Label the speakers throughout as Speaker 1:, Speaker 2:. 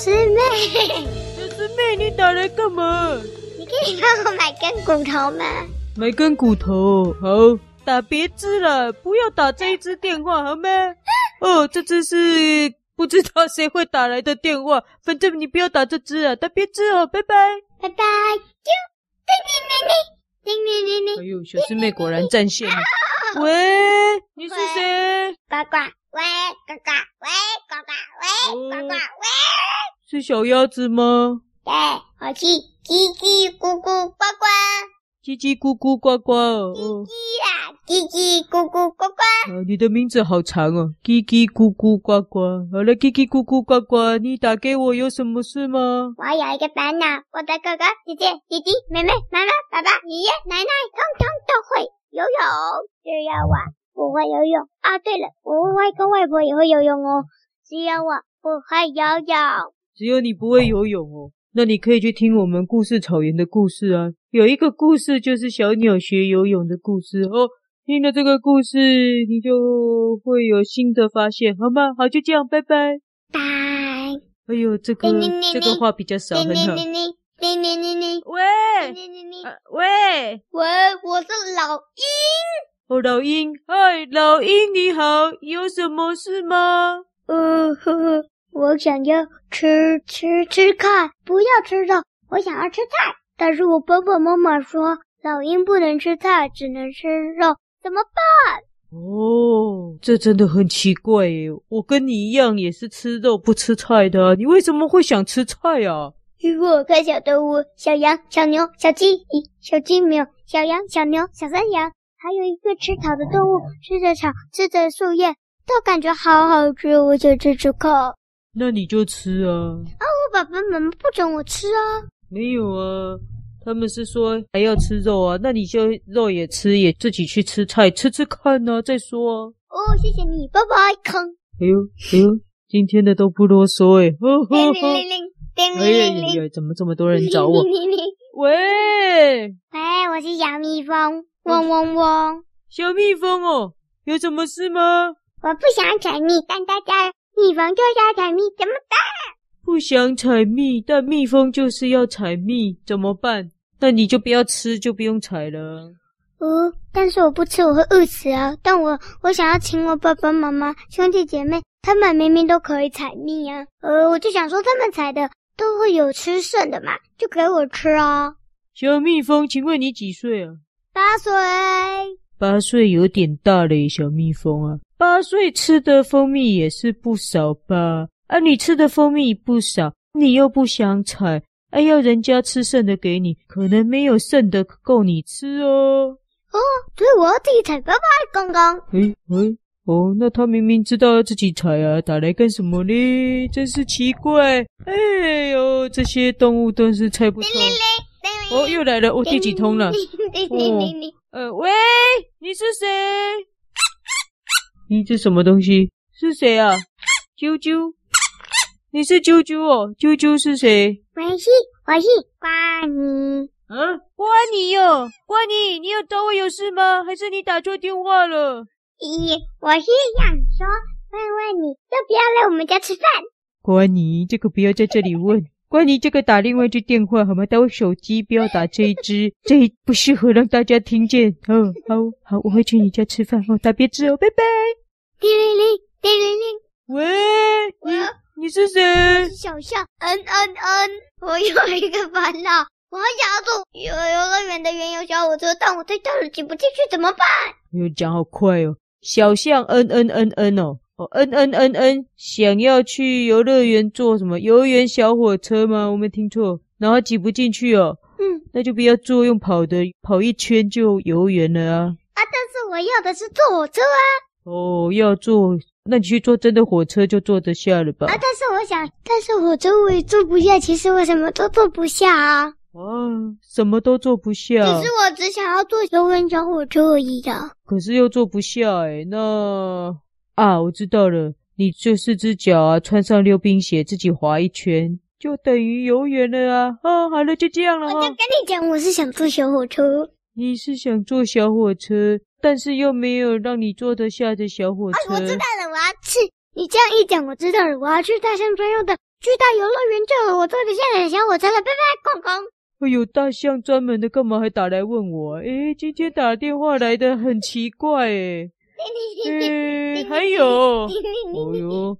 Speaker 1: 小师妹，你打来干嘛？
Speaker 2: 你可以帮我买根骨头吗？
Speaker 1: 买根骨头，好，打别支了，不要打这一支电话，好吗？哦，这支是不知道谁会打来的电话，反正你不要打这支啊，打别支哦，拜拜，
Speaker 2: 拜拜，啾，叮叮叮叮，叮叮叮叮。
Speaker 1: 哎呦，小师妹果然占线了。喂，你是谁？
Speaker 2: 呱呱，喂，呱呱，喂，呱呱，喂，呱呱，喂。
Speaker 1: 是小鸭子吗？
Speaker 2: 对，我是叽叽咕咕呱呱。
Speaker 1: 叽叽咕咕呱呱，
Speaker 2: 叽叽啦，叽叽咕咕呱呱。
Speaker 1: 啊，你的名字好长哦，叽叽咕咕呱呱。好了，叽叽咕咕呱呱，你打给我有什么事吗？
Speaker 2: 我有一个烦恼，我的哥哥、姐姐、弟弟、妹妹、妈妈、爸爸、爷爷、奶奶，通通都会游泳，只有我不会游泳。啊，对了，我外公外婆也会游泳哦，只有我不会游泳。
Speaker 1: 只有你不会游泳哦。那你可以去听我们故事草原的故事啊，有一个故事就是小鸟学游泳的故事哦。听了这个故事，你就会有新的发现，好吗？好，就这样，拜拜。
Speaker 2: 拜。
Speaker 1: 哎呦，这个这个话比较少，很好。
Speaker 2: 叮铃铃铃，
Speaker 1: 喂，喂，
Speaker 2: 喂，我是老鹰。
Speaker 1: 哦，老鹰，嗨，老鹰你好，有什么事吗？
Speaker 2: 呃呵呵。我想要吃吃吃看，不要吃肉。我想要吃菜，但是我爸爸妈妈说老鹰不能吃菜，只能吃肉，怎么办？
Speaker 1: 哦，这真的很奇怪耶！我跟你一样也是吃肉不吃菜的，你为什么会想吃菜啊？
Speaker 2: 因为我看小动物，小羊、小牛、小鸡，咦，小鸡没有，小羊、小牛、小山羊，还有一个吃草的动物，吃着草，吃着树叶，都感觉好好吃，我想吃吃看。
Speaker 1: 那你就吃啊！
Speaker 2: 啊，我爸爸妈妈不准我吃啊！
Speaker 1: 没有啊，他们是说还要吃肉啊，那你就肉也吃，也自己去吃菜吃吃看呢，再说啊。
Speaker 2: 哦，谢谢你，拜拜，康。
Speaker 1: 哎呦哎呦，今天的都不啰嗦哎。
Speaker 2: 叮铃铃铃，叮
Speaker 1: 铃铃怎么这么多人找我？喂
Speaker 2: 喂，我是小蜜蜂，嗡嗡嗡。
Speaker 1: 小蜜蜂哦，有什么事吗？
Speaker 2: 我不想采蜜，但大家。蜜蜂就要采蜜，怎么办？
Speaker 1: 不想采蜜，但蜜蜂就是要采蜜，怎么办？那你就不要吃，就不用采了。
Speaker 2: 哦，但是我不吃，我会饿死啊！但我我想要请我爸爸妈妈、兄弟姐妹，他们明明都可以采蜜啊。呃，我就想说，他们采的都会有吃剩的嘛，就给我吃啊。
Speaker 1: 小蜜蜂，请问你几岁啊？
Speaker 2: 八岁。
Speaker 1: 八岁有点大嘞，小蜜蜂啊，八岁吃的蜂蜜也是不少吧？啊，你吃的蜂蜜不少，你又不想采，哎，要人家吃剩的给你，可能没有剩的够你吃哦。
Speaker 2: 哦，所以我要自己采，拜拜，刚刚。
Speaker 1: 诶诶，哦，那他明明知道要自己采啊，打来干什么呢？真是奇怪。哎呦，这些动物都是猜不透。哦，又来了，我、哦、第几通了？哦。呃，喂，你是谁？你这什么东西？是谁啊？啾啾，你是啾啾哦？啾啾是谁？
Speaker 2: 我是我是瓜尼。
Speaker 1: 嗯，瓜尼哟，瓜尼，你有找我有事吗？还是你打错电话了？
Speaker 2: 咦，我是想说，问问你要不要来我们家吃饭？
Speaker 1: 瓜尼，这个不要在这里问。关于这个打另外一支电话好吗？打我手机，不要打这一支，这一不适合让大家听见。哦，好好，我会去你家吃饭哦，打别支哦，拜拜。
Speaker 2: 叮铃铃，叮铃铃，
Speaker 1: 喂，你你是谁？
Speaker 2: 是小象，嗯嗯嗯，我有一个烦恼，我很想要坐游游乐园的园游小火车，但我太大了挤不进去，怎么办？
Speaker 1: 哟，讲好快哦，小象，嗯嗯嗯嗯哦。哦，嗯嗯嗯嗯，想要去游乐园坐什么游园小火车吗？我没听错，然后挤不进去哦。嗯，那就不要坐，用跑的，跑一圈就游园了啊。啊，
Speaker 2: 但是我要的是坐火车啊。
Speaker 1: 哦，要坐，那你去坐真的火车就坐得下了吧？
Speaker 2: 啊，但是我想，但是火车我也坐不下。其实我什么都坐不下啊。
Speaker 1: 啊，什么都坐不下。
Speaker 2: 只是我只想要坐游园小火车而已啊。
Speaker 1: 可是又坐不下哎，那。啊，我知道了，你这四只脚啊，穿上溜冰鞋，自己滑一圈，就等于游园了啊！啊，好了，就这样了。
Speaker 2: 我就跟你讲，我是想坐小火车。
Speaker 1: 你是想坐小火车，但是又没有让你坐得下的小火车。
Speaker 2: 啊，我知道了，我要去。你这样一讲，我知道了，我要去大象专用的巨大游乐园就有我坐得下的小火车了，拜拜，公公。
Speaker 1: 哎呦，大象专门的，干嘛还打来问我？哎，今天打电话来的很奇怪，哎，哎，还有，哦呦，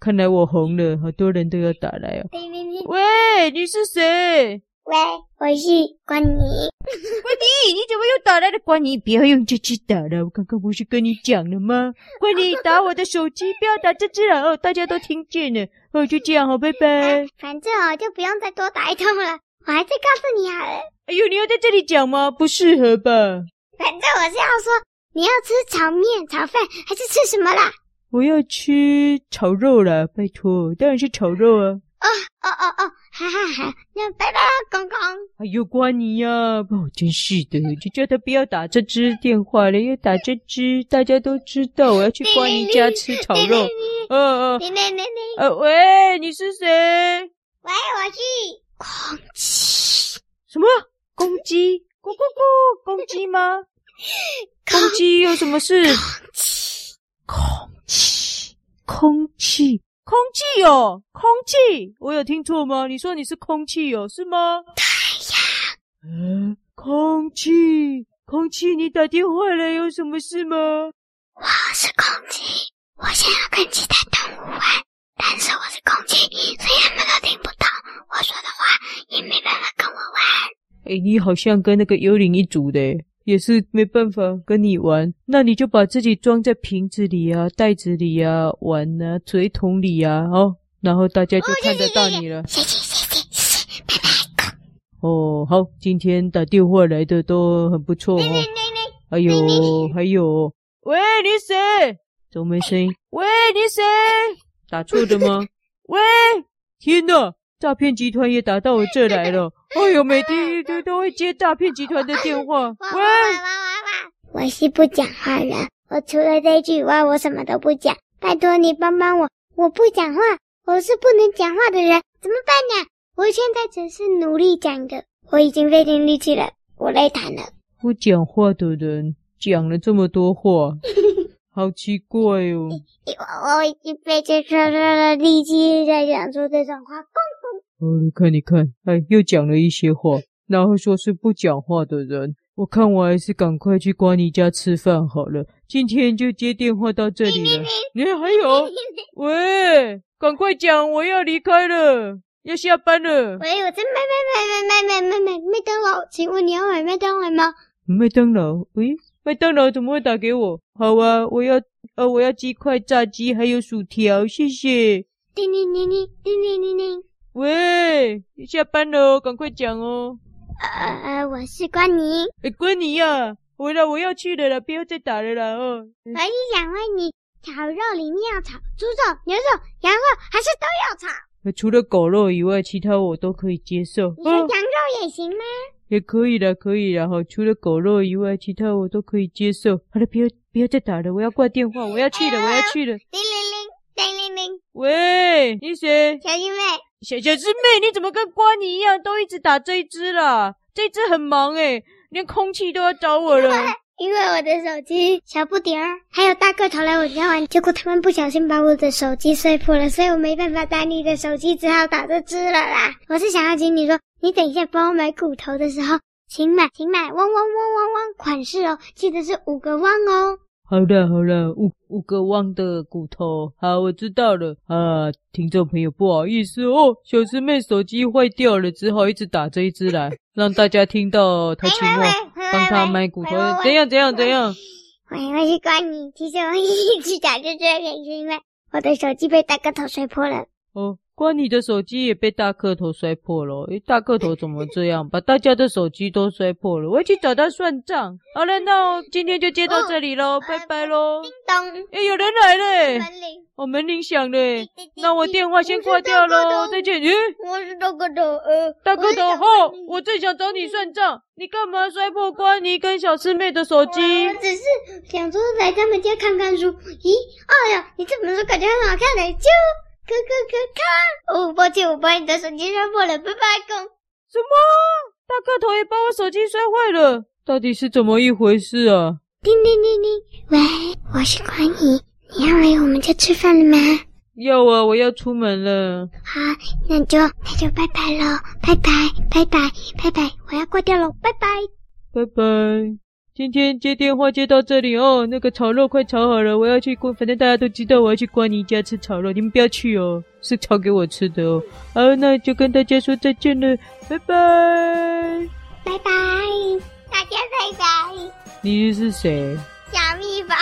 Speaker 1: 看来我红了，好多人都要打来哦。喂，你是谁？
Speaker 2: 喂，我是关尼。
Speaker 1: 关尼，你怎么又打来了？关你，不要用这只打了，我刚刚不是跟你讲了吗？关你，打我的手机，不要打这只了哦，大家都听见了。哦，就这样，好，拜拜。
Speaker 2: 反正哦，就不用再多打一通了。我还是告诉你好了。
Speaker 1: 哎呦，你要在这里讲吗？不适合吧？
Speaker 2: 反正我是要说，你要吃炒面、炒饭，还是吃什么啦？
Speaker 1: 我要吃炒肉啦，拜托，当然是炒肉啊。
Speaker 2: 哦哦哦哦，好好好，那拜拜啦，公公。
Speaker 1: 哎呦，瓜你呀！哦，真是的，就叫他不要打这只电话了，要打这只，大家都知道我要去瓜你家吃炒肉。哦哦，呃，喂，你是谁？
Speaker 2: 喂，我是。
Speaker 1: 公鸡？什么？公鸡？咕咕咕？公鸡吗？公鸡有什么事？空气？空气？空气哦，空气？我有听错吗？你说你是空气哦，是吗？
Speaker 2: 太阳。
Speaker 1: 嗯，空气？空气？你打电话来有什么事吗？
Speaker 2: 我是空气，我想要跟其他动物玩，但是我是空气，所以他们都听不懂我说的话。也没办法跟我玩。
Speaker 1: 哎，你好像跟那个幽灵一组的，也是没办法跟你玩。那你就把自己装在瓶子里啊、袋子里啊、碗啊、水桶里啊，哦，然后大家就看得到你了。
Speaker 2: 谢谢谢谢谢谢，拜拜。
Speaker 1: 哦，好，今天打电话来的都很不错哦。还有还有，喂，你谁？怎么没声音？喂，你谁？打错的吗？喂，天哪！诈骗集团也打到我这来了！哎呦，每天都都会接诈骗集团的电话。喂，
Speaker 2: 我是不讲话人，我除了这句以外，我什么都不讲。拜托你帮帮我，我不讲话，我是不能讲话的人，怎么办呢？我现在只是努力讲的，我已经费尽力气了，我累瘫了。
Speaker 1: 不讲话的人讲了这么多话。好奇怪哦！
Speaker 2: 我我已经费尽全身的力气在讲出这种话。
Speaker 1: 哦，你看你看，哎，又讲了一些话，然后说是不讲话的人？我看我还是赶快去瓜尼家吃饭好了。今天就接电话到这里了。你还有喂？赶快讲，我要离开了，要下班了。
Speaker 2: 喂，我在麦麦麦麦麦麦麦麦当劳，请问你要买麦当劳吗？
Speaker 1: 麦当劳，喂，麦当劳怎么会打给我？好啊，我要呃，我要鸡块炸鸡，还有薯条，谢谢。
Speaker 2: 叮叮叮叮叮叮叮叮。
Speaker 1: 喂，下班了，赶快讲哦。
Speaker 2: 呃呃，我是关尼。
Speaker 1: 诶，关尼呀，回来，我要去了啦，不要再打了啦哦。
Speaker 2: 我是想问你，炒肉里面要炒猪肉、牛肉、羊肉，还是都要炒？
Speaker 1: 除了狗肉以外，其他我都可以接受。
Speaker 2: 你说羊肉也行吗？
Speaker 1: 也可以的，可以的哈。除了狗肉以外，其他我都可以接受。好了，不要不要再打了，我要挂电话，我要去了，我要去了。
Speaker 2: 叮铃铃，叮铃铃。
Speaker 1: 喂，你谁？
Speaker 2: 小弟妹。
Speaker 1: 小小师妹，你怎么跟瓜尼一样，都一直打这一只啦？这只很忙诶，连空气都要找我了。
Speaker 2: 因为我的手机小不点儿还有大个头来我家玩，结果他们不小心把我的手机摔破了，所以我没办法打你的手机，只好打这只了啦。我是想要请你说。你等一下帮我买骨头的时候，请买，请买，汪汪汪汪汪，款式哦，记得是五个汪哦。
Speaker 1: 好了，好了，五五个汪的骨头，好，我知道了。啊，听众朋友，不好意思哦，小师妹手机坏掉了，只好一直打这一支来，让大家听到他请我帮他买骨头，怎样怎样怎样？
Speaker 2: 我以为是关你，其实我一直打这支也是因为我的手机被大个头摔破了。
Speaker 1: 哦。关你的手机也被大个头摔破了，诶，大个头怎么这样，把大家的手机都摔破了？我要去找他算账。好了，那我今天就接到这里喽，哦、拜拜喽。
Speaker 2: 叮咚，
Speaker 1: 诶，有人来了，
Speaker 2: 门铃，
Speaker 1: 哦，门铃响了，那我电话先挂掉喽，再见。诶，
Speaker 2: 我是大个头，呃，
Speaker 1: 大个头，吼，我正想找你算账，你干嘛摔破关尼跟小师妹的手机？
Speaker 2: 我只是想说来他们家看看书。咦，哎呀，你这本书感觉很好看嘞，就。可可可看！哦，抱歉，我把你的手机摔破了，拜拜，公。
Speaker 1: 什么？大个头也把我手机摔坏了？到底是怎么一回事啊？
Speaker 2: 叮叮叮叮，喂，我是关尼，你要来我们家吃饭了吗？
Speaker 1: 要啊，我要出门了。
Speaker 2: 好，那就那就拜拜喽，拜拜拜拜拜拜，我要挂掉了，拜拜
Speaker 1: 拜拜。今天接电话接到这里哦，那个炒肉快炒好了，我要去关，反正大家都知道我要去关你家吃炒肉，你们不要去哦，是炒给我吃的哦。好，那就跟大家说再见了，拜拜
Speaker 2: 拜拜，大家拜拜。
Speaker 1: 你是谁？
Speaker 2: 小蜜蜂，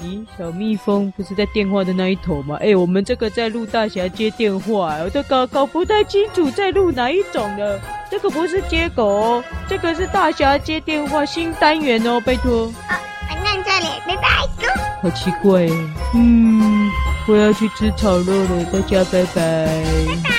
Speaker 1: 咦，小蜜蜂不是在电话的那一头吗？哎，我们这个在录大侠接电话，我都搞搞不太清楚在录哪一种了。这个不是接狗哦，这个是大侠接电话新单元哦，拜托。
Speaker 2: 好，我按这里，拜拜。
Speaker 1: 好奇怪，嗯，我要去吃炒肉了，大家拜拜。
Speaker 2: 拜拜。